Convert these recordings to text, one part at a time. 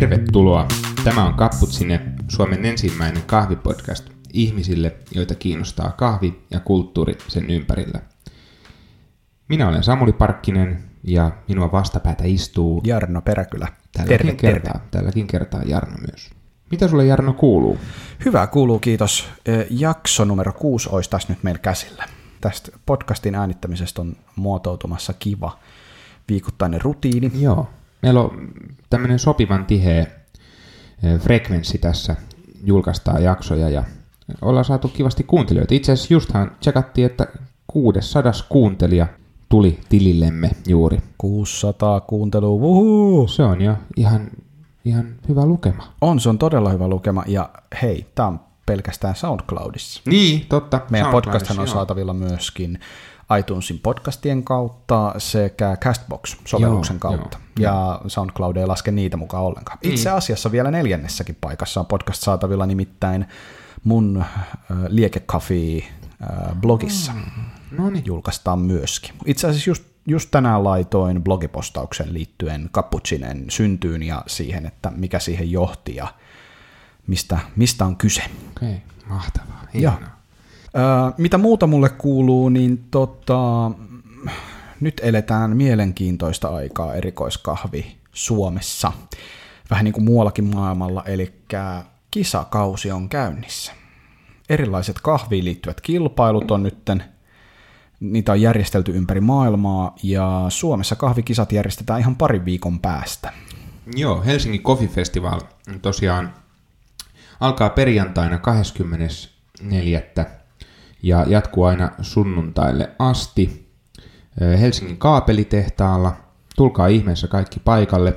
Tervetuloa. Tämä on Kapputsine, Suomen ensimmäinen kahvipodcast ihmisille, joita kiinnostaa kahvi ja kulttuuri sen ympärillä. Minä olen Samuli Parkkinen ja minua vastapäätä istuu Jarno Peräkylä. tälläkin, Terve, kertaa, terve. tälläkin kertaa Jarno myös. Mitä sulle Jarno kuuluu? Hyvä kuuluu, kiitos. Ö, Jakso numero kuusi olisi tässä nyt meillä käsillä. Tästä podcastin äänittämisestä on muotoutumassa kiva viikoittainen rutiini. Joo. Meillä on tämmöinen sopivan tiheä eh, frekvenssi tässä julkaistaan jaksoja ja ollaan saatu kivasti kuuntelijoita. Itse asiassa justhan tsekattiin, että 600 kuuntelija tuli tilillemme juuri. 600 kuuntelua, vuhuu! Se on jo ihan, ihan hyvä lukema. On, se on todella hyvä lukema. Ja hei, tämä on pelkästään SoundCloudissa. Niin, totta. Meidän podcasthan on joo. saatavilla myöskin iTunesin podcastien kautta sekä Castbox-sovelluksen Joo, kautta. joo, ja SoundCloud ei laske niitä mukaan ollenkaan. Itse asiassa vielä neljännessäkin paikassa on podcast saatavilla nimittäin mun liekekafi blogissa No niin. julkaistaan myöskin. Itse asiassa just, just tänään laitoin blogipostauksen liittyen Cappuccinen syntyyn ja siihen, että mikä siihen johti ja mistä, mistä on kyse. Okei, okay, mahtavaa. Joo. Hienoa. Mitä muuta mulle kuuluu, niin tota, nyt eletään mielenkiintoista aikaa erikoiskahvi Suomessa. Vähän niin kuin muuallakin maailmalla, eli kisakausi on käynnissä. Erilaiset kahviin liittyvät kilpailut on nytten, niitä on järjestelty ympäri maailmaa, ja Suomessa kahvikisat järjestetään ihan parin viikon päästä. Joo, Helsingin Coffee Festival tosiaan alkaa perjantaina 24. ja jatkuu aina sunnuntaille asti Helsingin kaapelitehtaalla. Tulkaa ihmeessä kaikki paikalle.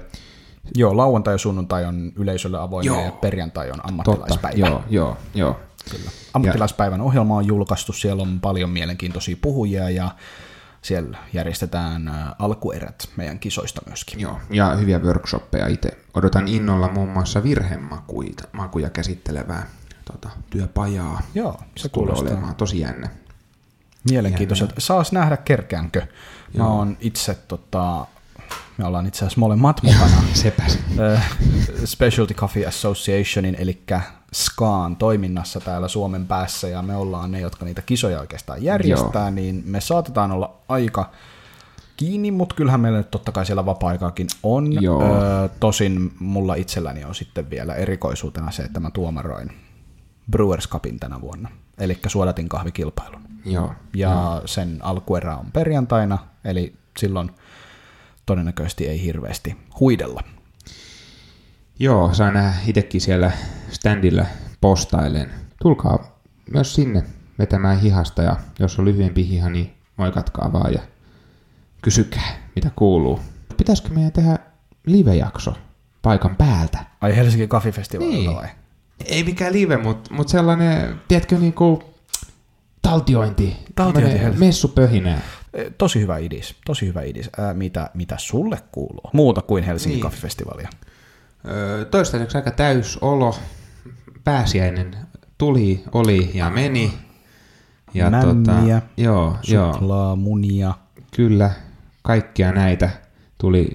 Joo, lauantai ja sunnuntai on yleisölle avoimia Joo. ja perjantai on Totta, ammattilaispäivä. joo, joo, joo. Kyllä. Ammattilaispäivän ohjelma on julkaistu, siellä on paljon mielenkiintoisia puhujia ja siellä järjestetään alkuerät meidän kisoista myöskin. Joo, ja hyviä workshoppeja itse. Odotan innolla muun muassa virhemakuja makuja käsittelevää tota, työpajaa. Joo, se tulee kuulostaa olemaan tosi jännä. mielenkiintoiselta. Saas nähdä kerkeänkö. Mä oon itse, tota, me ollaan itse asiassa molemmat mukana Sepäs. Ö, Specialty Coffee Associationin, eli SKAan toiminnassa täällä Suomen päässä, ja me ollaan ne, jotka niitä kisoja oikeastaan järjestää, Joo. niin me saatetaan olla aika kiinni, mutta kyllähän meillä nyt totta kai siellä vapaa-aikaakin on. Joo. Ö, tosin mulla itselläni on sitten vielä erikoisuutena se, että mä tuomaroin Brewers Cupin tänä vuonna, eli suodatin kahvikilpailun. Joo. Ja sen alkuerä on perjantaina, eli silloin todennäköisesti ei hirveästi huidella. Joo, saa nähdä itsekin siellä standilla postailen. Tulkaa myös sinne vetämään hihasta ja jos on lyhyempi hiha, niin moikatkaa vaan ja kysykää, mitä kuuluu. Pitäisikö meidän tehdä live-jakso paikan päältä? Ai Helsingin Kaffifestivalilta Niin. vai? Ei mikään live, mutta mut sellainen, tiedätkö, niinku taltiointi. Taltiointi Tämmönen Helsingin. Messupöhinä. E, Tosi hyvä idis, tosi hyvä idis. Ää, mitä, mitä sulle kuuluu? Muuta kuin Helsingin Niin. Kaffifestivalia. Öö, toistaiseksi aika täys olo. Pääsiäinen tuli, oli ja meni. Ja Mämmiä, joo, joo, Suklaa, munia. kyllä, kaikkia näitä tuli,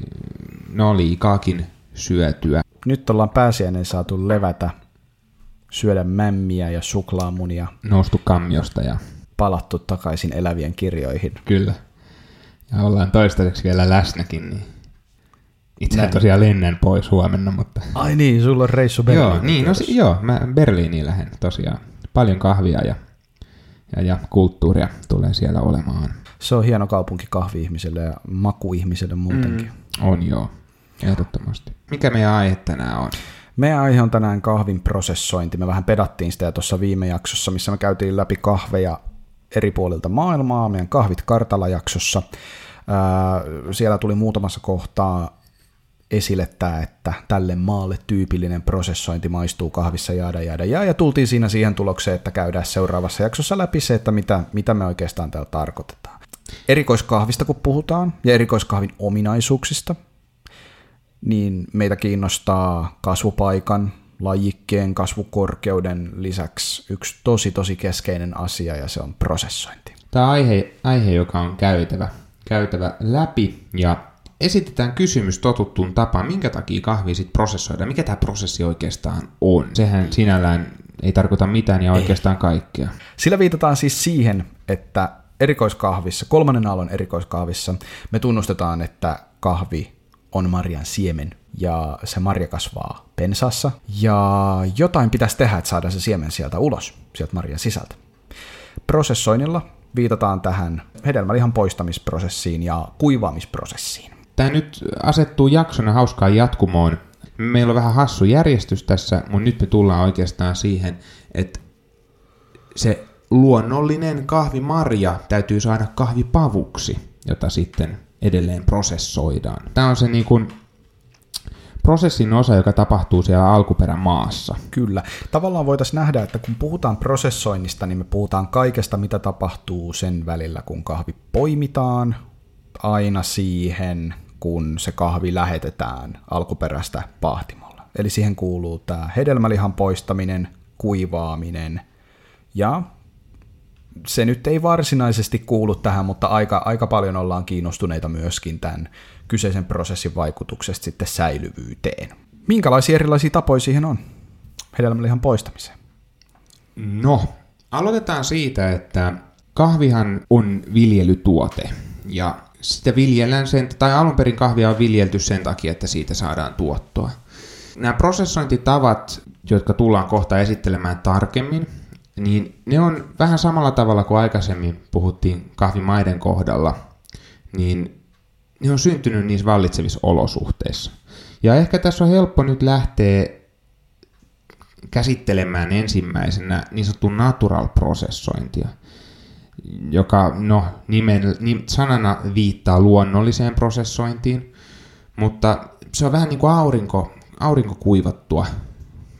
no liikaakin syötyä. Nyt ollaan pääsiäinen saatu levätä, syödä mämmiä ja suklaamunia, Noustu kammiosta ja palattu takaisin elävien kirjoihin. kyllä. Ja ollaan toistaiseksi vielä läsnäkin, niin itse Näin. tosiaan lennän pois huomenna, mutta... Ai niin, sulla on reissu Joo, Berliiniin niin, no, si- joo, mä Berliiniin lähden tosiaan. Paljon kahvia ja, ja, ja kulttuuria tulee siellä olemaan. Se on hieno kaupunki kahvi-ihmiselle ja makuihmiselle muutenkin. Mm. On joo, ehdottomasti. Mikä meidän aihe tänään on? Meidän aihe on tänään kahvin prosessointi. Me vähän pedattiin sitä tuossa viime jaksossa, missä me käytiin läpi kahveja eri puolilta maailmaa, meidän kahvit kartalla jaksossa. Siellä tuli muutamassa kohtaa esille tämä, että tälle maalle tyypillinen prosessointi maistuu kahvissa jaada jaada ja, ja tultiin siinä siihen tulokseen, että käydään seuraavassa jaksossa läpi se, että mitä, mitä me oikeastaan täällä tarkoitetaan. Erikoiskahvista kun puhutaan ja erikoiskahvin ominaisuuksista, niin meitä kiinnostaa kasvupaikan, lajikkeen, kasvukorkeuden lisäksi yksi tosi tosi keskeinen asia ja se on prosessointi. Tämä aihe, aihe, joka on käytävä, käytävä läpi ja esitetään kysymys totuttuun tapaan, minkä takia kahvi sitten prosessoidaan, mikä tämä prosessi oikeastaan on. Sehän sinällään ei tarkoita mitään ja oikeastaan kaikkea. Sillä viitataan siis siihen, että erikoiskahvissa, kolmannen aallon erikoiskahvissa, me tunnustetaan, että kahvi on marjan siemen ja se marja kasvaa pensassa ja jotain pitäisi tehdä, että saadaan se siemen sieltä ulos, sieltä marjan sisältä. Prosessoinnilla viitataan tähän hedelmälihan poistamisprosessiin ja kuivaamisprosessiin. Tämä nyt asettuu jaksona hauskaan jatkumoon. Meillä on vähän hassu järjestys tässä, mutta nyt me tullaan oikeastaan siihen, että se luonnollinen kahvimarja täytyy saada kahvipavuksi, jota sitten edelleen prosessoidaan. Tämä on se niin kuin prosessin osa, joka tapahtuu siellä alkuperämaassa. Kyllä. Tavallaan voitaisiin nähdä, että kun puhutaan prosessoinnista, niin me puhutaan kaikesta, mitä tapahtuu sen välillä, kun kahvi poimitaan, aina siihen, kun se kahvi lähetetään alkuperäistä pahtimolla. Eli siihen kuuluu tämä hedelmälihan poistaminen, kuivaaminen ja se nyt ei varsinaisesti kuulu tähän, mutta aika, aika paljon ollaan kiinnostuneita myöskin tämän kyseisen prosessin vaikutuksesta sitten säilyvyyteen. Minkälaisia erilaisia tapoja siihen on hedelmälihan poistamiseen? No, aloitetaan siitä, että kahvihan on viljelytuote ja sitä viljellään sen, tai alun perin kahvia on viljelty sen takia, että siitä saadaan tuottoa. Nämä prosessointitavat, jotka tullaan kohta esittelemään tarkemmin, niin ne on vähän samalla tavalla kuin aikaisemmin puhuttiin kahvimaiden kohdalla, niin ne on syntynyt niissä vallitsevissa olosuhteissa. Ja ehkä tässä on helppo nyt lähteä käsittelemään ensimmäisenä niin sanottu natural prosessointia, joka no, nimen, nim, sanana viittaa luonnolliseen prosessointiin, mutta se on vähän niin kuin aurinko, aurinko kuivattua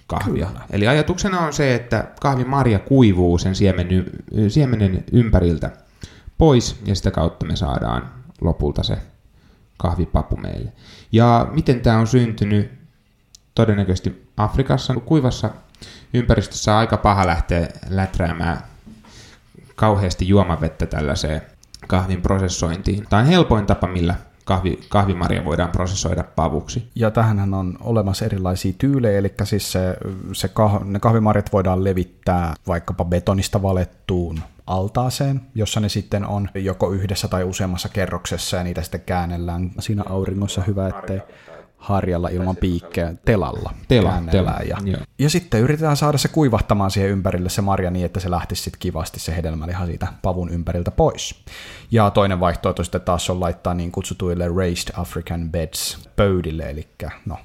kahvia. Kyllä. Eli ajatuksena on se, että kahvimarja kuivuu sen siemen, siemenen ympäriltä pois ja sitä kautta me saadaan lopulta se kahvipapu meille. Ja miten tämä on syntynyt? Todennäköisesti Afrikassa kuivassa ympäristössä on aika paha lähteä läträämään kauheasti juomavettä tällaiseen kahvin prosessointiin. Tämä on helpoin tapa, millä kahvi, kahvimarja voidaan prosessoida pavuksi. Ja tähän on olemassa erilaisia tyylejä, eli siis se, se kah, ne kahvimarjat voidaan levittää vaikkapa betonista valettuun altaaseen, jossa ne sitten on joko yhdessä tai useammassa kerroksessa ja niitä sitten käännellään siinä auringossa hyvä, ettei harjalla ilman piikkejä, telalla tela, tela, ja, ja sitten yritetään saada se kuivahtamaan siihen ympärille se marja niin, että se lähtisi sitten kivasti se hedelmäliha siitä pavun ympäriltä pois. Ja toinen vaihtoehto sitten taas on laittaa niin kutsutuille raised African beds pöydille, eli no,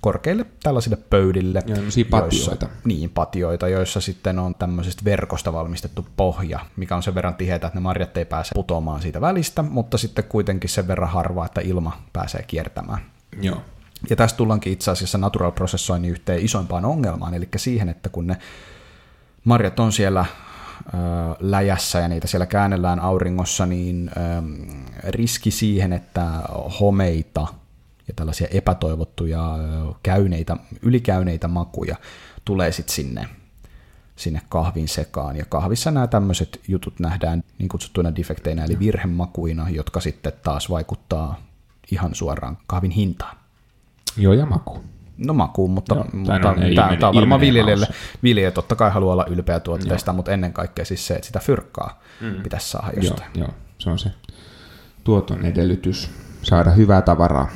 korkeille tällaisille pöydille. Ja patioita. Joissa, niin, patioita, joissa sitten on tämmöisestä verkosta valmistettu pohja, mikä on sen verran tiheitä, että ne marjat ei pääse putoamaan siitä välistä, mutta sitten kuitenkin sen verran harvaa, että ilma pääsee kiertämään. Joo. Ja tästä tullaankin itse asiassa natural processoinnin yhteen isoimpaan ongelmaan, eli siihen, että kun ne marjat on siellä ö, läjässä ja niitä siellä käännellään auringossa, niin ö, riski siihen, että homeita ja tällaisia epätoivottuja käyneitä, ylikäyneitä makuja tulee sitten sinne, sinne kahvin sekaan. Ja kahvissa nämä tämmöiset jutut nähdään niin kutsuttuina defekteina, eli virhemakuina, jotka sitten taas vaikuttaa ihan suoraan kahvin hintaan. Joo, ja maku. No makuun, mutta, Joo, mutta tämä, on, tämä on varmaan viljelijälle. Viljelijä totta kai haluaa olla ylpeä tuotteesta, Joo. mutta ennen kaikkea siis se, että sitä fyrkkaa mm. pitäisi saada jostain. Joo, joo, se on se tuoton edellytys, saada hyvää tavaraa.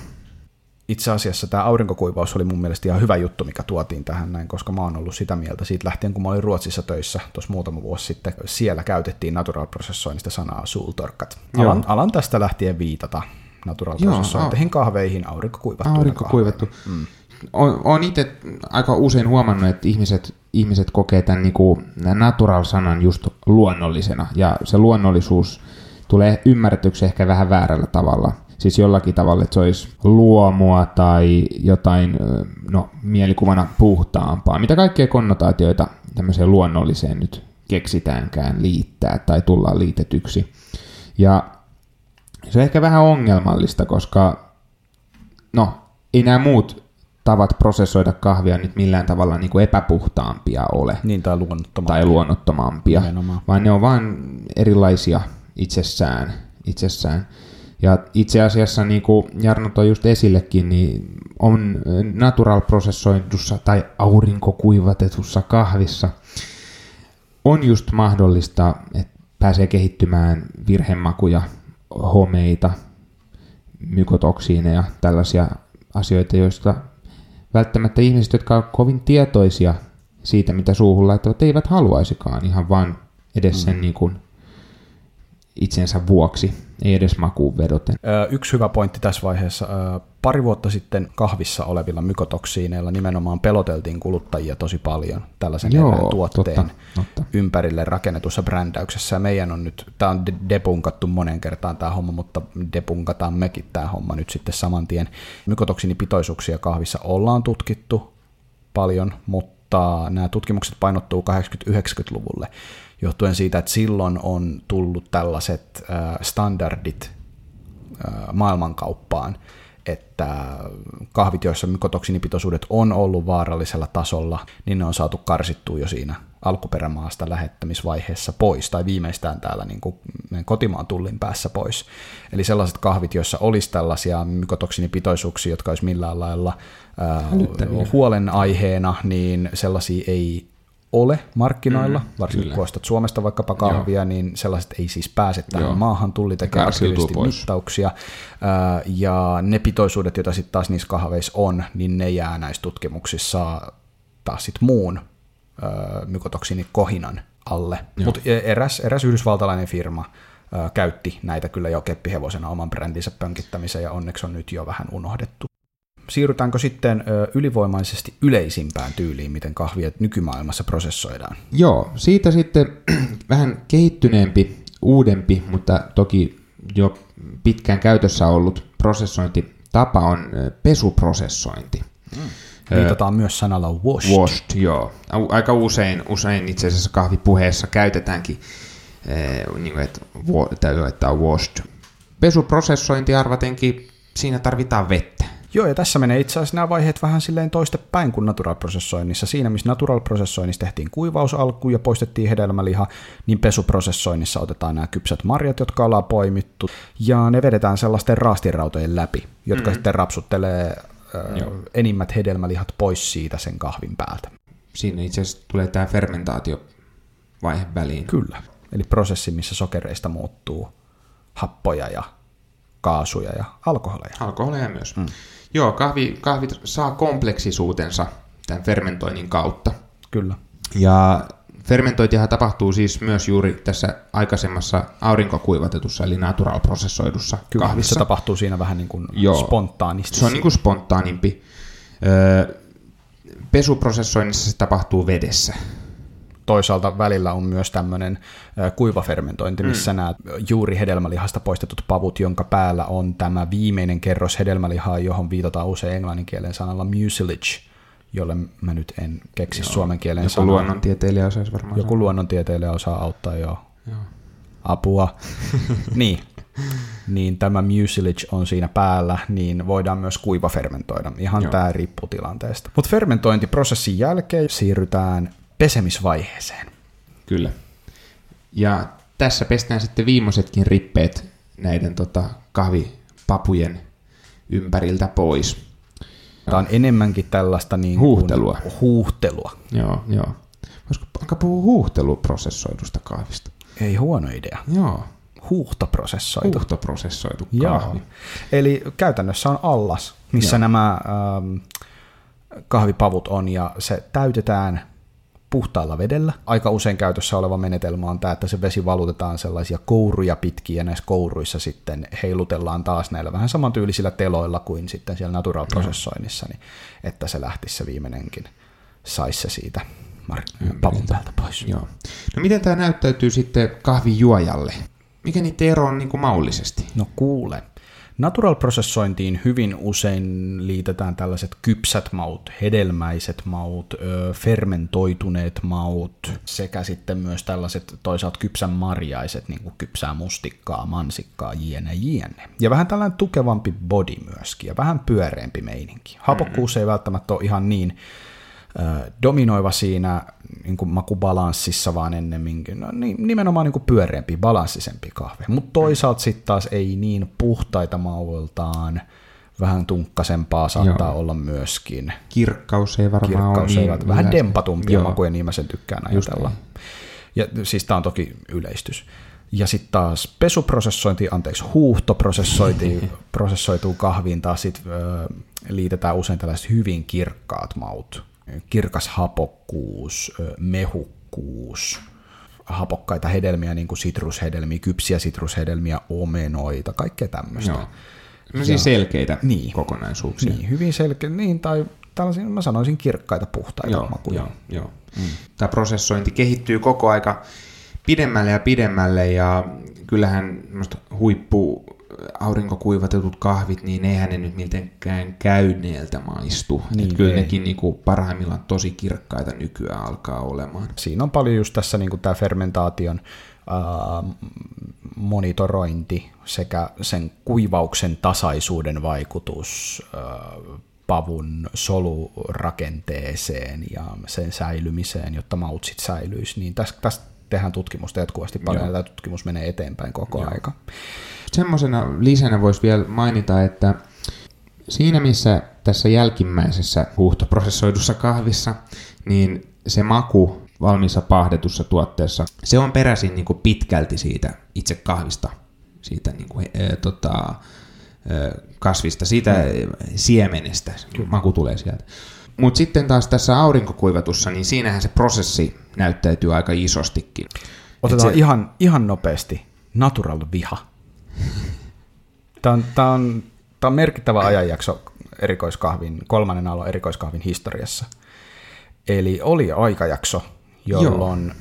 Itse asiassa tämä aurinkokuivaus oli mun mielestä ihan hyvä juttu, mikä tuotiin tähän näin, koska mä oon ollut sitä mieltä siitä lähtien, kun mä olin Ruotsissa töissä tuossa muutama vuosi sitten. Siellä käytettiin natural processoinnista sanaa suultorkat. Alan, alan tästä lähtien viitata natural processointeihin, kahveihin, aurinkokuivattu. Aurinkokuivattu. Mm. Olen itse aika usein huomannut, että ihmiset, ihmiset kokee tämän niin kuin natural-sanan just luonnollisena, ja se luonnollisuus tulee ymmärretyksi ehkä vähän väärällä tavalla. Siis jollakin tavalla, että se olisi luomua tai jotain no, mielikuvana puhtaampaa. Mitä kaikkea konnotaatioita tämmöiseen luonnolliseen nyt keksitäänkään liittää tai tullaan liitetyksi. Ja se on ehkä vähän ongelmallista, koska no, ei nämä muut tavat prosessoida kahvia nyt millään tavalla niin kuin epäpuhtaampia ole. Niin, tai luonnottomampia. Tai luonnottomampia, Nimenomaan. vaan ne on vain erilaisia itsessään. itsessään. Ja itse asiassa, niin kuin Jarno toi just esillekin, niin on natural prosessoidussa tai aurinkokuivatetussa kahvissa on just mahdollista, että pääsee kehittymään virhemakuja, homeita, mykotoksiineja, tällaisia asioita, joista välttämättä ihmiset, jotka ovat kovin tietoisia siitä, mitä suuhun laittavat, eivät haluaisikaan ihan vaan edes sen mm. niin kuin itsensä vuoksi, ei edes makuun vedoten. Yksi hyvä pointti tässä vaiheessa. Pari vuotta sitten kahvissa olevilla mykotoksiineilla nimenomaan peloteltiin kuluttajia tosi paljon tällaisen Joo, tuotteen totta, totta. ympärille rakennetussa brändäyksessä. Ja meidän on nyt, tämä on depunkattu monen kertaan tämä homma, mutta depunkataan mekin tämä homma nyt sitten saman tien. Mykotoksiinipitoisuuksia kahvissa ollaan tutkittu paljon, mutta nämä tutkimukset painottuu 80-90-luvulle johtuen siitä, että silloin on tullut tällaiset standardit maailmankauppaan, että kahvit, joissa mykotoksinipitoisuudet on ollut vaarallisella tasolla, niin ne on saatu karsittua jo siinä alkuperämaasta lähettämisvaiheessa pois, tai viimeistään täällä niin kuin kotimaan tullin päässä pois. Eli sellaiset kahvit, joissa olisi tällaisia mykotoksinipitoisuuksia, jotka olisi millään lailla ää, huolenaiheena, niin sellaisia ei ole markkinoilla, mm, varsinkin kyllä. kun ostat Suomesta vaikkapa kahvia, Joo. niin sellaiset ei siis pääse tähän Joo. maahan, tulli tekee mittauksia, ja ne pitoisuudet, joita sitten taas niissä kahveissa on, niin ne jää näissä tutkimuksissa taas sitten muun mykotoksiinikohinan alle. Mutta eräs, eräs yhdysvaltalainen firma käytti näitä kyllä jo keppihevosena oman brändinsä pönkittämiseen, ja onneksi on nyt jo vähän unohdettu siirrytäänkö sitten ylivoimaisesti yleisimpään tyyliin, miten kahvia nykymaailmassa prosessoidaan? Joo, siitä sitten vähän kehittyneempi, uudempi, mutta toki jo pitkään käytössä ollut prosessointitapa on pesuprosessointi. Mm. Viitataan myös sanalla washed. Washed, joo. Aika usein, usein itse asiassa kahvipuheessa käytetäänkin, niin että on washed. Pesuprosessointi arvatenkin, siinä tarvitaan vettä Joo, ja tässä menee itse asiassa nämä vaiheet vähän silleen toistepäin kuin natural-prosessoinnissa. Siinä, missä natural-prosessoinnissa tehtiin kuivaus alkuun ja poistettiin hedelmäliha, niin pesuprosessoinnissa otetaan nämä kypsät marjat, jotka ollaan poimittu, ja ne vedetään sellaisten raastirautojen läpi, jotka mm-hmm. sitten rapsuttelee äh, enimmät hedelmälihat pois siitä sen kahvin päältä. Siinä itse asiassa tulee tämä fermentaatiovaihe väliin. Kyllä, eli prosessi, missä sokereista muuttuu happoja ja kaasuja ja alkoholeja. Alkoholeja myös. Mm. Joo, kahvi, kahvit saa kompleksisuutensa tämän fermentoinnin kautta. Kyllä. Ja fermentointihan tapahtuu siis myös juuri tässä aikaisemmassa aurinkokuivatetussa, eli natural-prosessoidussa Kyllä, kahvissa. se tapahtuu siinä vähän niin kuin Joo, spontaanisti. Se on niin kuin spontaanimpi. Öö, pesuprosessoinnissa se tapahtuu vedessä toisaalta välillä on myös tämmöinen kuivafermentointi, missä mm. nämä juuri hedelmälihasta poistetut pavut, jonka päällä on tämä viimeinen kerros hedelmälihaa, johon viitataan usein englannin kielen sanalla mucilage, jolle mä nyt en keksi joo. suomen kielen Joku sanaa. luonnontieteilijä osaisi varmaan Joku sanoa. luonnontieteilijä osaa auttaa, joo. joo. Apua. niin. Niin tämä mucilage on siinä päällä, niin voidaan myös kuivafermentoida. Ihan joo. tämä riippuu tilanteesta. Mutta fermentointiprosessin jälkeen siirrytään pesemisvaiheeseen. Kyllä. Ja tässä pestään sitten viimeisetkin rippeet näiden tota, kahvipapujen ympäriltä pois. Tämä on enemmänkin tällaista niin huuhtelua. huuhtelua. Joo, joo. Voisiko alkaa puhua huuhteluprosessoidusta kahvista? Ei huono idea. Joo. Huuhtoprosessoitu. Huuhtoprosessoitu kahvi. Joo. Eli käytännössä on allas, missä Joo. nämä ähm, kahvipavut on, ja se täytetään puhtaalla vedellä. Aika usein käytössä oleva menetelmä on tämä, että se vesi valutetaan sellaisia kouruja pitkin ja näissä kouruissa sitten heilutellaan taas näillä vähän samantyylisillä teloilla kuin sitten siellä natural prosessoinnissa, niin että se lähtisi se viimeinenkin, saisi se siitä mar- pavun päältä pois. Joo. No miten tämä näyttäytyy sitten kahvijuojalle? Mikä niitä ero on niin kuin maullisesti? No kuule, Natural-prosessointiin hyvin usein liitetään tällaiset kypsät maut, hedelmäiset maut, fermentoituneet maut sekä sitten myös tällaiset toisaalta kypsän marjaiset, niin kuin kypsää mustikkaa, mansikkaa, jiene, jiene. Ja vähän tällainen tukevampi body myöskin ja vähän pyöreämpi meininki. Hapokkuus ei välttämättä ole ihan niin dominoiva siinä niin kuin makubalanssissa, vaan ennemminkin no, nimenomaan niin kuin pyöreämpi, balanssisempi kahvi. Mutta toisaalta sitten taas ei niin puhtaita mauiltaan, vähän tunkkasempaa saattaa Joo. olla myöskin. Kirkkaus ei varmaan Kirkkaus ole niin Vähän dempatumpia makuja, niin mä sen tykkään ajatella. Niin. Ja siis tämä on toki yleistys. Ja sitten taas pesuprosessointi, anteeksi, huuhtoprosessointi, prosessoituu kahviin taas sit, ö, liitetään usein tällaiset hyvin kirkkaat maut. Kirkas hapokkuus, mehukkuus, hapokkaita hedelmiä, niin kuin sitrushedelmiä, kypsiä sitrushedelmiä, omenoita, kaikkea tämmöistä. Joo. No siis selkeitä niin, kokonaisuuksia. Niin, hyvin selkeitä, niin, tai tällaisia, mä sanoisin kirkkaita, puhtaita joo, makuja. Joo, joo. Mm. Tämä prosessointi kehittyy koko aika pidemmälle ja pidemmälle ja kyllähän huippu aurinkokuivatetut kahvit, niin eihän ne nyt mitenkään käyneeltä maistu. Niin, kyllä ei. nekin niinku parhaimmillaan tosi kirkkaita nykyään alkaa olemaan. Siinä on paljon just tässä niinku tämä fermentaation äh, monitorointi sekä sen kuivauksen tasaisuuden vaikutus äh, pavun solurakenteeseen ja sen säilymiseen, jotta mautsit säilyisi, niin tästä tästä tehdään tutkimusta jatkuvasti paljon, ja tämä tutkimus menee eteenpäin koko Joo. aika. Semmoisena lisänä voisi vielä mainita, että siinä missä tässä jälkimmäisessä huuhtoprosessoidussa kahvissa, niin se maku valmiissa pahdetussa tuotteessa, se on peräisin niin kuin pitkälti siitä itse kahvista, siitä niin kuin, e, tota, kasvista, siitä mm. siemenestä, Kyllä. maku tulee sieltä. Mutta sitten taas tässä aurinkokuivatussa, niin siinähän se prosessi näyttäytyy aika isostikin. Otetaan se... ihan, ihan nopeasti natural viha. Tämä on, tämä on, tämä on merkittävä ajanjakso erikoiskahvin, kolmannen aallon erikoiskahvin historiassa. Eli oli aikajakso, jolloin Joo.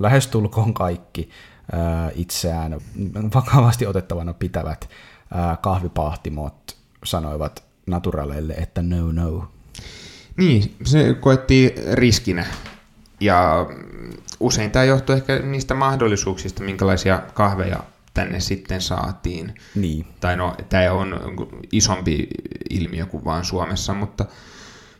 lähestulkoon kaikki äh, itseään vakavasti otettavana pitävät äh, kahvipahtimot sanoivat naturaleille, että no no, niin, se koettiin riskinä. Ja usein tämä johtuu ehkä niistä mahdollisuuksista, minkälaisia kahveja tänne sitten saatiin. Niin. Tai no, tämä on isompi ilmiö kuin vain Suomessa, mutta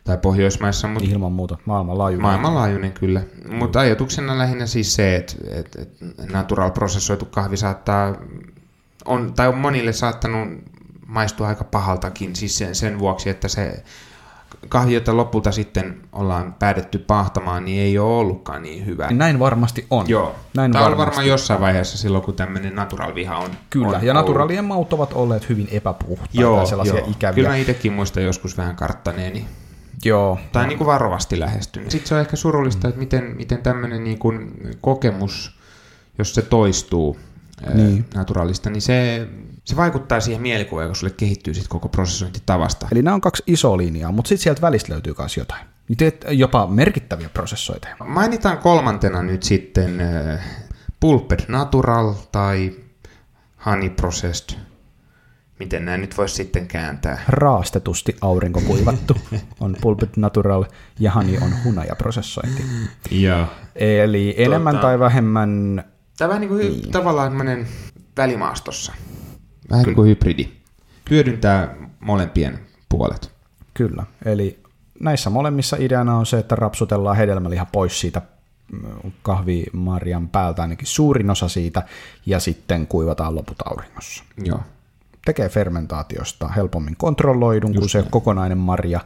tai Pohjoismaissa. Mutta Ilman muuta, maailmanlaajuinen. Maailmanlaajuinen kyllä, mutta ajatuksena lähinnä siis se, että, että, että natural prosessoitu kahvi saattaa, on, tai on monille saattanut maistua aika pahaltakin, siis sen, sen vuoksi, että se kahvi, jota lopulta sitten ollaan päätetty pahtamaan, niin ei ole ollutkaan niin hyvä. Näin varmasti on. Joo. Näin Tämä on varmaan jossain vaiheessa silloin, kun tämmöinen natural viha on Kyllä, on ja naturalien maut ovat olleet hyvin epäpuhtaita joo, ja sellaisia joo. ikäviä. Kyllä mä itsekin muistan joskus vähän karttaneeni. Joo. Tai niin kuin varovasti lähestynyt. Sitten se on ehkä surullista, että miten, miten tämmöinen niin kuin kokemus, jos se toistuu niin. naturalista, niin se se vaikuttaa siihen mielikuvaan, kun sulle kehittyy sit koko prosessointitavasta. Eli nämä on kaksi isoa linjaa, mutta sitten sieltä välistä löytyy myös jotain. Niin teet jopa merkittäviä prosessointeja. Mainitaan kolmantena nyt sitten äh, Pulped Natural tai Honey Processed. Miten nämä nyt voisi sitten kääntää? Raastetusti aurinkokuivattu on Pulped Natural ja Honey on hunajaprosessointi. Joo. Eli enemmän tota, tai vähemmän... Tämä on niin kuin niin. tavallaan välimaastossa. Vähän niin kuin hybridi. Hyödyntää molempien puolet. Kyllä, eli näissä molemmissa ideana on se, että rapsutellaan hedelmäliha pois siitä mm, kahvimarjan päältä ainakin suurin osa siitä, ja sitten kuivataan loput auringossa. Joo. Tekee fermentaatiosta helpommin kontrolloidun, kun se kokonainen marja,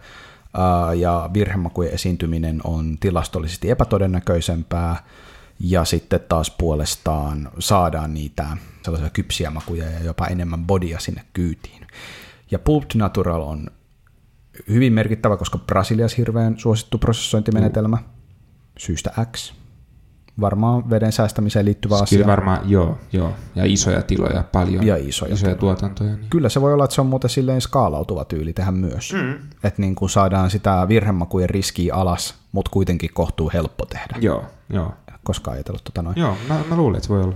ja virhemakujen esiintyminen on tilastollisesti epätodennäköisempää, ja sitten taas puolestaan saadaan niitä sellaisia kypsiä makuja ja jopa enemmän bodia sinne kyytiin. Ja Pulped Natural on hyvin merkittävä, koska Brasilias hirveän suosittu prosessointimenetelmä syystä X. Varmaan veden säästämiseen liittyvä asia. Kyllä varmaan, joo, joo. Ja isoja tiloja paljon. Ja isoja, isoja tuotantoja. Niin. Kyllä se voi olla, että se on muuten silleen skaalautuva tyyli tehdä myös. Mm. Että niin kuin saadaan sitä virhemakujen riskiä alas, mutta kuitenkin kohtuu helppo tehdä. Joo, joo koskaan ajatellut tota noin. Joo, mä, mä luulen, että se voi olla.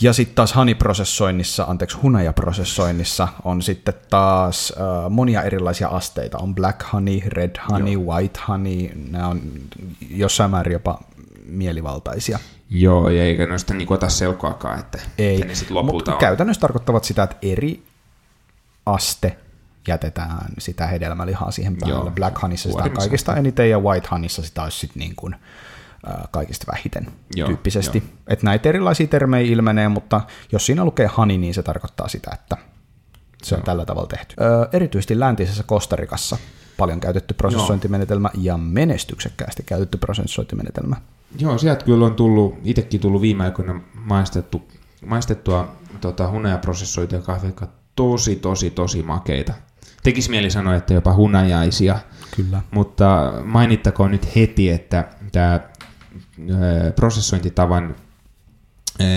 Ja sitten taas honey-prosessoinnissa, anteeksi, hunajaprosessoinnissa on sitten taas äh, monia erilaisia asteita. On black honey, red honey, Joo. white honey, nämä on jossain määrin jopa mielivaltaisia. Joo, ja eikä noista niin ota selkoakaan, että Ei, ne sitten lopulta on. käytännössä tarkoittavat sitä, että eri aste jätetään sitä hedelmälihaa siihen päälle. Joo, Black Honeyssa sitä on kaikista eniten ja White Honeyssa sitä olisi sitten niin kuin, kaikista vähiten Joo, tyyppisesti. joo. Että näitä erilaisia termejä ilmenee, mutta jos siinä lukee honey, niin se tarkoittaa sitä, että se on tällä tavalla tehty. Öö, erityisesti läntisessä Kostarikassa paljon käytetty prosessointimenetelmä ja menestyksekkäästi käytetty prosessointimenetelmä. Joo, sieltä kyllä on tullut, itsekin tullut viime aikoina maistettu, maistettua tota, hunajaprosessoituja kahveja, jotka tosi, tosi, tosi makeita. Tekisi mieli sanoa, että jopa hunajaisia, Kyllä. mutta mainittakoon nyt heti, että tämä prosessointitavan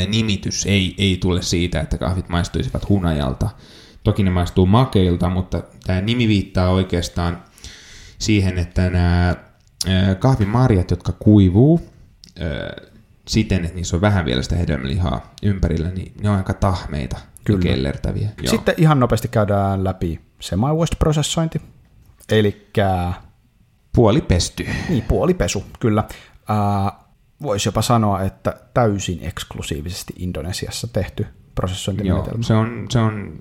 nimitys ei, ei tule siitä, että kahvit maistuisivat hunajalta. Toki ne maistuu makeilta, mutta tämä nimi viittaa oikeastaan siihen, että nämä kahvimarjat, jotka kuivuu siten, että niissä on vähän vielä sitä hedelmälihaa ympärillä, niin ne on aika tahmeita Kyllä. ja kellertäviä. Joo. Sitten ihan nopeasti käydään läpi semi-wash-prosessointi, eli Puoli pesty. niin, puolipesu, kyllä. Voisi jopa sanoa, että täysin eksklusiivisesti Indonesiassa tehty Joo, prosessointimenetelmä. se on, se on,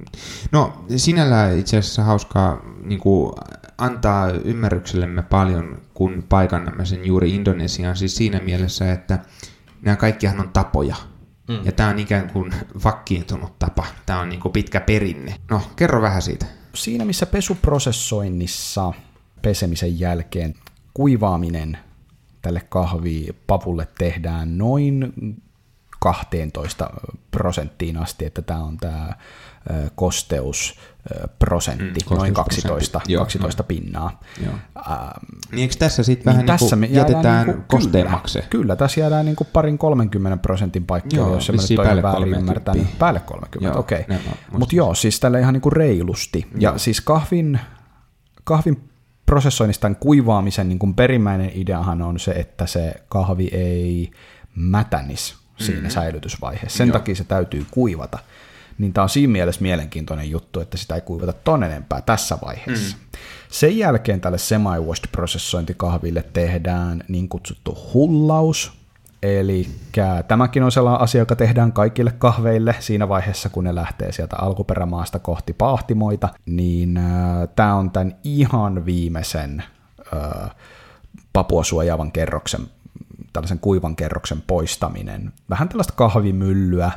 no sinällään itse asiassa hauskaa niin kuin, antaa ymmärryksellemme paljon, kun paikannamme sen juuri Indonesiaan, siis siinä mielessä, että nämä kaikkihan on tapoja. Mm. Ja tämä on ikään kuin vakkiintunut tapa. Tämä on niin kuin pitkä perinne. No, kerro vähän siitä. Siinä missä pesuprosessoinnissa pesemisen jälkeen kuivaaminen tälle kahvipavulle tehdään noin 12 prosenttiin asti, että tämä on tämä kosteusprosentti, Mm, noin kosteusprosentti. 12, Joo, 12 pinnaa. Joo. Ähm, Niin eikö tässä sitten vähän niin tässä kuin me jäädään jätetään niinku- kosteemmaksi? Kyllä, kyllä, tässä jäädään niin kuin parin 30 prosentin Joo, jos mä nyt päälle väärin 30. ymmärtänyt. Päälle 30, Joo, okei. muistin. Mutta joo, siis tällä ihan niin kuin reilusti. Ja siis kahvin, kahvin prosessoinnista tämän kuivaamisen niin kuin perimmäinen ideahan on se, että se kahvi ei mätänis siinä mm. säilytysvaiheessa. Sen Joo. takia se täytyy kuivata. Niin tämä on siinä mielessä mielenkiintoinen juttu, että sitä ei kuivata ton enempää tässä vaiheessa. Mm. Sen jälkeen tälle semi-washed prosessointikahville tehdään niin kutsuttu hullaus, Eli tämäkin on sellainen asia, joka tehdään kaikille kahveille siinä vaiheessa, kun ne lähtee sieltä alkuperämaasta kohti paahtimoita, niin äh, tämä on tämän ihan viimeisen äh, papuasuojaavan kerroksen, tällaisen kuivan kerroksen poistaminen. Vähän tällaista kahvimyllyä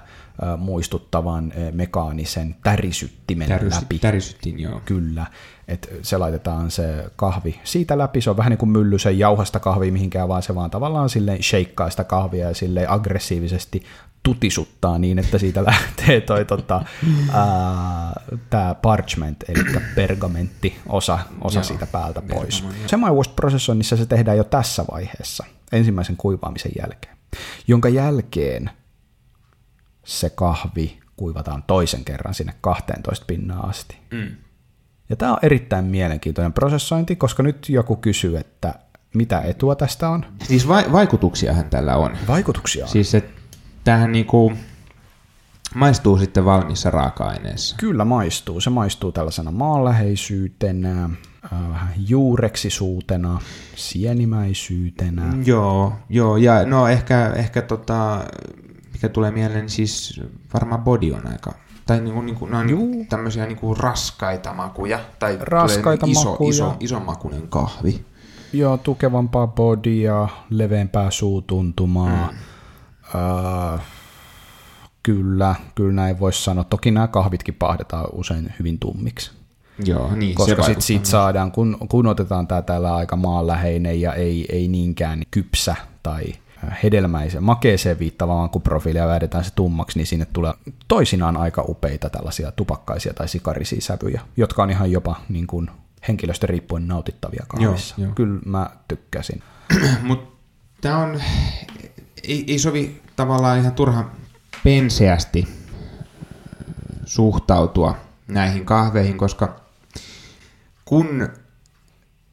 muistuttavan mekaanisen tärisyttimen Tärysi, läpi. tärisyttiin, joo. Kyllä, että se laitetaan se kahvi siitä läpi, se on vähän niin kuin mylly, se ei jauha sitä kahvia mihinkään, vaan se vaan tavallaan silleen shakeaa sitä kahvia ja silleen aggressiivisesti tutisuttaa niin, että siitä lähtee toi tota, tämä parchment, eli pergamentti, osa, osa Joo, siitä päältä pois. Semi-wash-prosessoinnissa se tehdään jo tässä vaiheessa, ensimmäisen kuivaamisen jälkeen, jonka jälkeen se kahvi kuivataan toisen kerran sinne 12 pinnaa asti. Mm. Ja tämä on erittäin mielenkiintoinen prosessointi, koska nyt joku kysyy, että mitä etua tästä on. Siis va- vaikutuksiahan tällä on. Vaikutuksia on. Siis että tämähän niinku maistuu sitten valmissa raaka-aineessa. Kyllä maistuu. Se maistuu tällaisena maanläheisyytenä, äh, vähän juureksisuutena, sienimäisyytenä. Joo, joo, ja no ehkä, ehkä tota, mikä tulee mieleen, siis varmaan body on aika, tai niinku, niinku, nämä on niinku tämmöisiä niinku raskaita makuja, tai Raskaita iso, makuja. iso, iso makunen kahvi. Joo, tukevampaa bodia, leveämpää suutuntumaa. Mm. Äh, kyllä, kyllä näin voisi sanoa. Toki nämä kahvitkin pahdetaan usein hyvin tummiksi. Joo, niin koska sitten sit saadaan, kun, kun otetaan tämä täällä aika maanläheinen ja ei, ei niinkään kypsä tai hedelmäisen, makeeseen viittava, vaan kun profiilia väädetään se tummaksi, niin sinne tulee toisinaan aika upeita tällaisia tupakkaisia tai sikarisia sävyjä, jotka on ihan jopa niin kuin henkilöstön riippuen nautittavia kahvissa. Joo, joo. Kyllä mä tykkäsin. Mutta tämä on, ei, ei sovi tavallaan ihan turha penseästi suhtautua näihin kahveihin, koska kun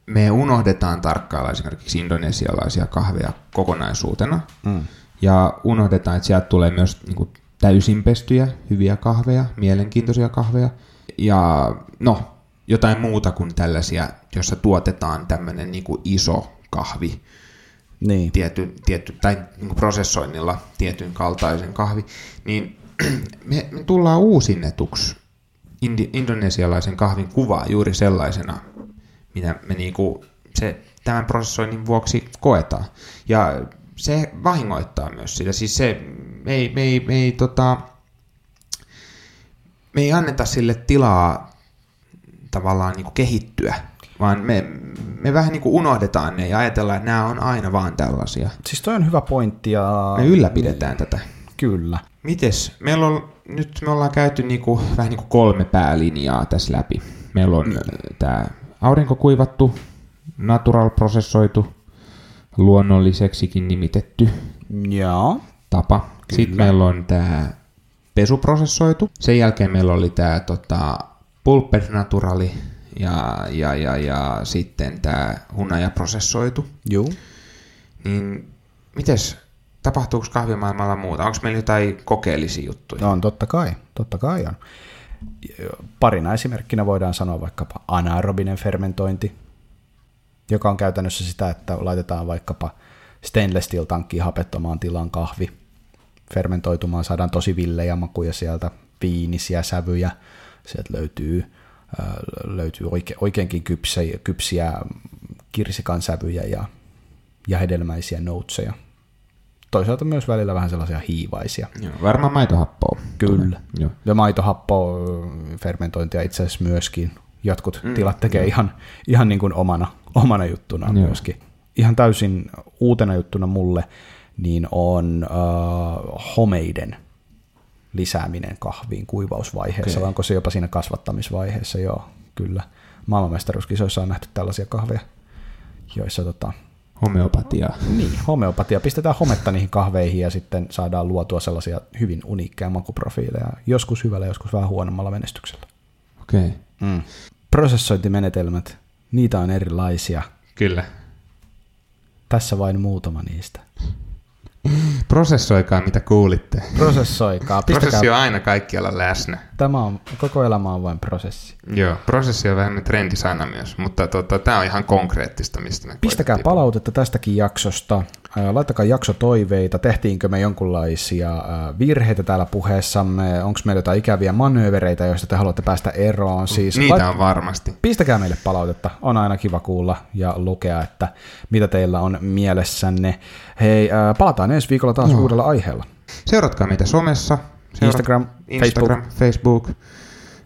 me unohdetaan tarkkailla esimerkiksi indonesialaisia kahveja kokonaisuutena, Mm. ja unohdetaan, että sieltä tulee myös niin kuin, täysin pestyjä, hyviä kahveja, mielenkiintoisia kahveja, ja no, jotain muuta kuin tällaisia, jossa tuotetaan tämmöinen niin kuin iso kahvi, Niin. tietty, tietty, tai niin kuin prosessoinnilla tietyn kaltaisen kahvi, niin me, me tullaan uusinnetuksi indi- indonesialaisen kahvin kuvaa juuri sellaisena, mitä me niinku se tämän prosessoinnin vuoksi koetaan. Ja se vahingoittaa myös sitä. Siis se, me ei, me ei, me ei, tota, me ei anneta sille tilaa tavallaan niin kehittyä, vaan me, me vähän niin kuin unohdetaan ne ja ajatellaan, että nämä on aina vaan tällaisia. Siis toi on hyvä pointti ja... Me ylläpidetään tätä. Kyllä. Mites? Meillä on, nyt me ollaan käyty niin kuin, vähän niin kuin kolme päälinjaa tässä läpi. Meillä on mm. tämä aurinkokuivattu, natural-prosessoitu, luonnolliseksikin nimitetty Joo. tapa. Kyllä. Sitten meillä on tämä pesuprosessoitu. Sen jälkeen meillä oli tämä tota, pulper naturali ja, ja, ja, ja sitten tämä hunajaprosessoitu. Joo. Niin mites, tapahtuuko kahvimaailmalla muuta? Onko meillä jotain kokeellisia juttuja? On, totta kai. Totta kai on. Parina esimerkkinä voidaan sanoa vaikkapa anaerobinen fermentointi, joka on käytännössä sitä, että laitetaan vaikkapa stainless steel tankkiin hapettomaan tilan kahvi fermentoitumaan, saadaan tosi villejä makuja sieltä, viinisiä sävyjä, sieltä löytyy, löytyy oike, oikeinkin kypsiä, kypsiä kirsikan sävyjä ja, ja hedelmäisiä noutseja. Toisaalta myös välillä vähän sellaisia hiivaisia. Joo, varmaan maitohappoa. Kyllä. Joo. Ja maitohappo fermentointia itse asiassa myöskin. Jotkut mm, tilat tekee ihan, ihan niin kuin omana, omana juttuna Joo. myöskin. Ihan täysin uutena juttuna mulle niin on uh, homeiden lisääminen kahviin kuivausvaiheessa, okay. vai onko se jopa siinä kasvattamisvaiheessa? Joo, kyllä. Maailmanmestaruuskisoissa on nähty tällaisia kahveja, joissa tota, Homeopatia. Niin, homeopatia. Pistetään hometta niihin kahveihin ja sitten saadaan luotua sellaisia hyvin uniikkeja makuprofiileja. Joskus hyvällä, joskus vähän huonommalla menestyksellä. Okei. Okay. Mm. Prosessointimenetelmät, niitä on erilaisia. Kyllä. Tässä vain muutama niistä. Prosessoikaa, mitä kuulitte. Prosessoikaa. Pistäkää... Prosessi on aina kaikkialla läsnä. Tämä on, koko elämä on vain prosessi. Joo, prosessi on vähän trendisana myös, mutta tota, tämä on ihan konkreettista, mistä me Pistäkää palautetta tästäkin jaksosta. Laittakaa jaksotoiveita, tehtiinkö me jonkunlaisia virheitä täällä puheessamme, onko meillä jotain ikäviä manöövereitä, joista te haluatte päästä eroon. Siis Niitä lait... on varmasti. Pistäkää meille palautetta, on aina kiva kuulla ja lukea, että mitä teillä on mielessänne. Hei, palataan ensi viikolla taas Joo. uudella aiheella. Seuratkaa meitä somessa. Instagram, Instagram, Facebook. Facebook.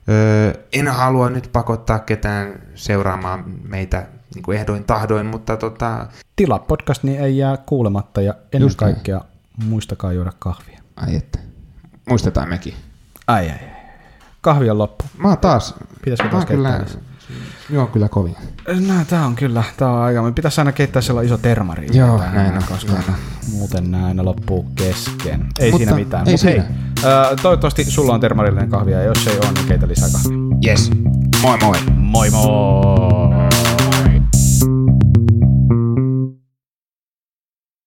Öö, en halua nyt pakottaa ketään seuraamaan meitä niin kuin ehdoin tahdoin, mutta tota... Tilaa podcast, niin ei jää kuulematta ja ennen Just kaikkea näin. muistakaa juoda kahvia. Ai että. Muistetaan mekin. Ai ai ai. Kahvi on loppu. Mä oon taas... Pitäisikö taas kyllä, Joo, kyllä kovin. No, tää on kyllä, tää on aika. Me pitäisi aina keittää sellainen iso termari. Joo, näin on. Koska näin. muuten nämä aina loppuu kesken. Ei Mutta siinä mitään. Ei Mut siinä. hei, Toivottavasti sulla on termarillinen kahvia, ja jos ei ole, niin keitä lisää kahvia. Yes. Moi moi. Moi moi.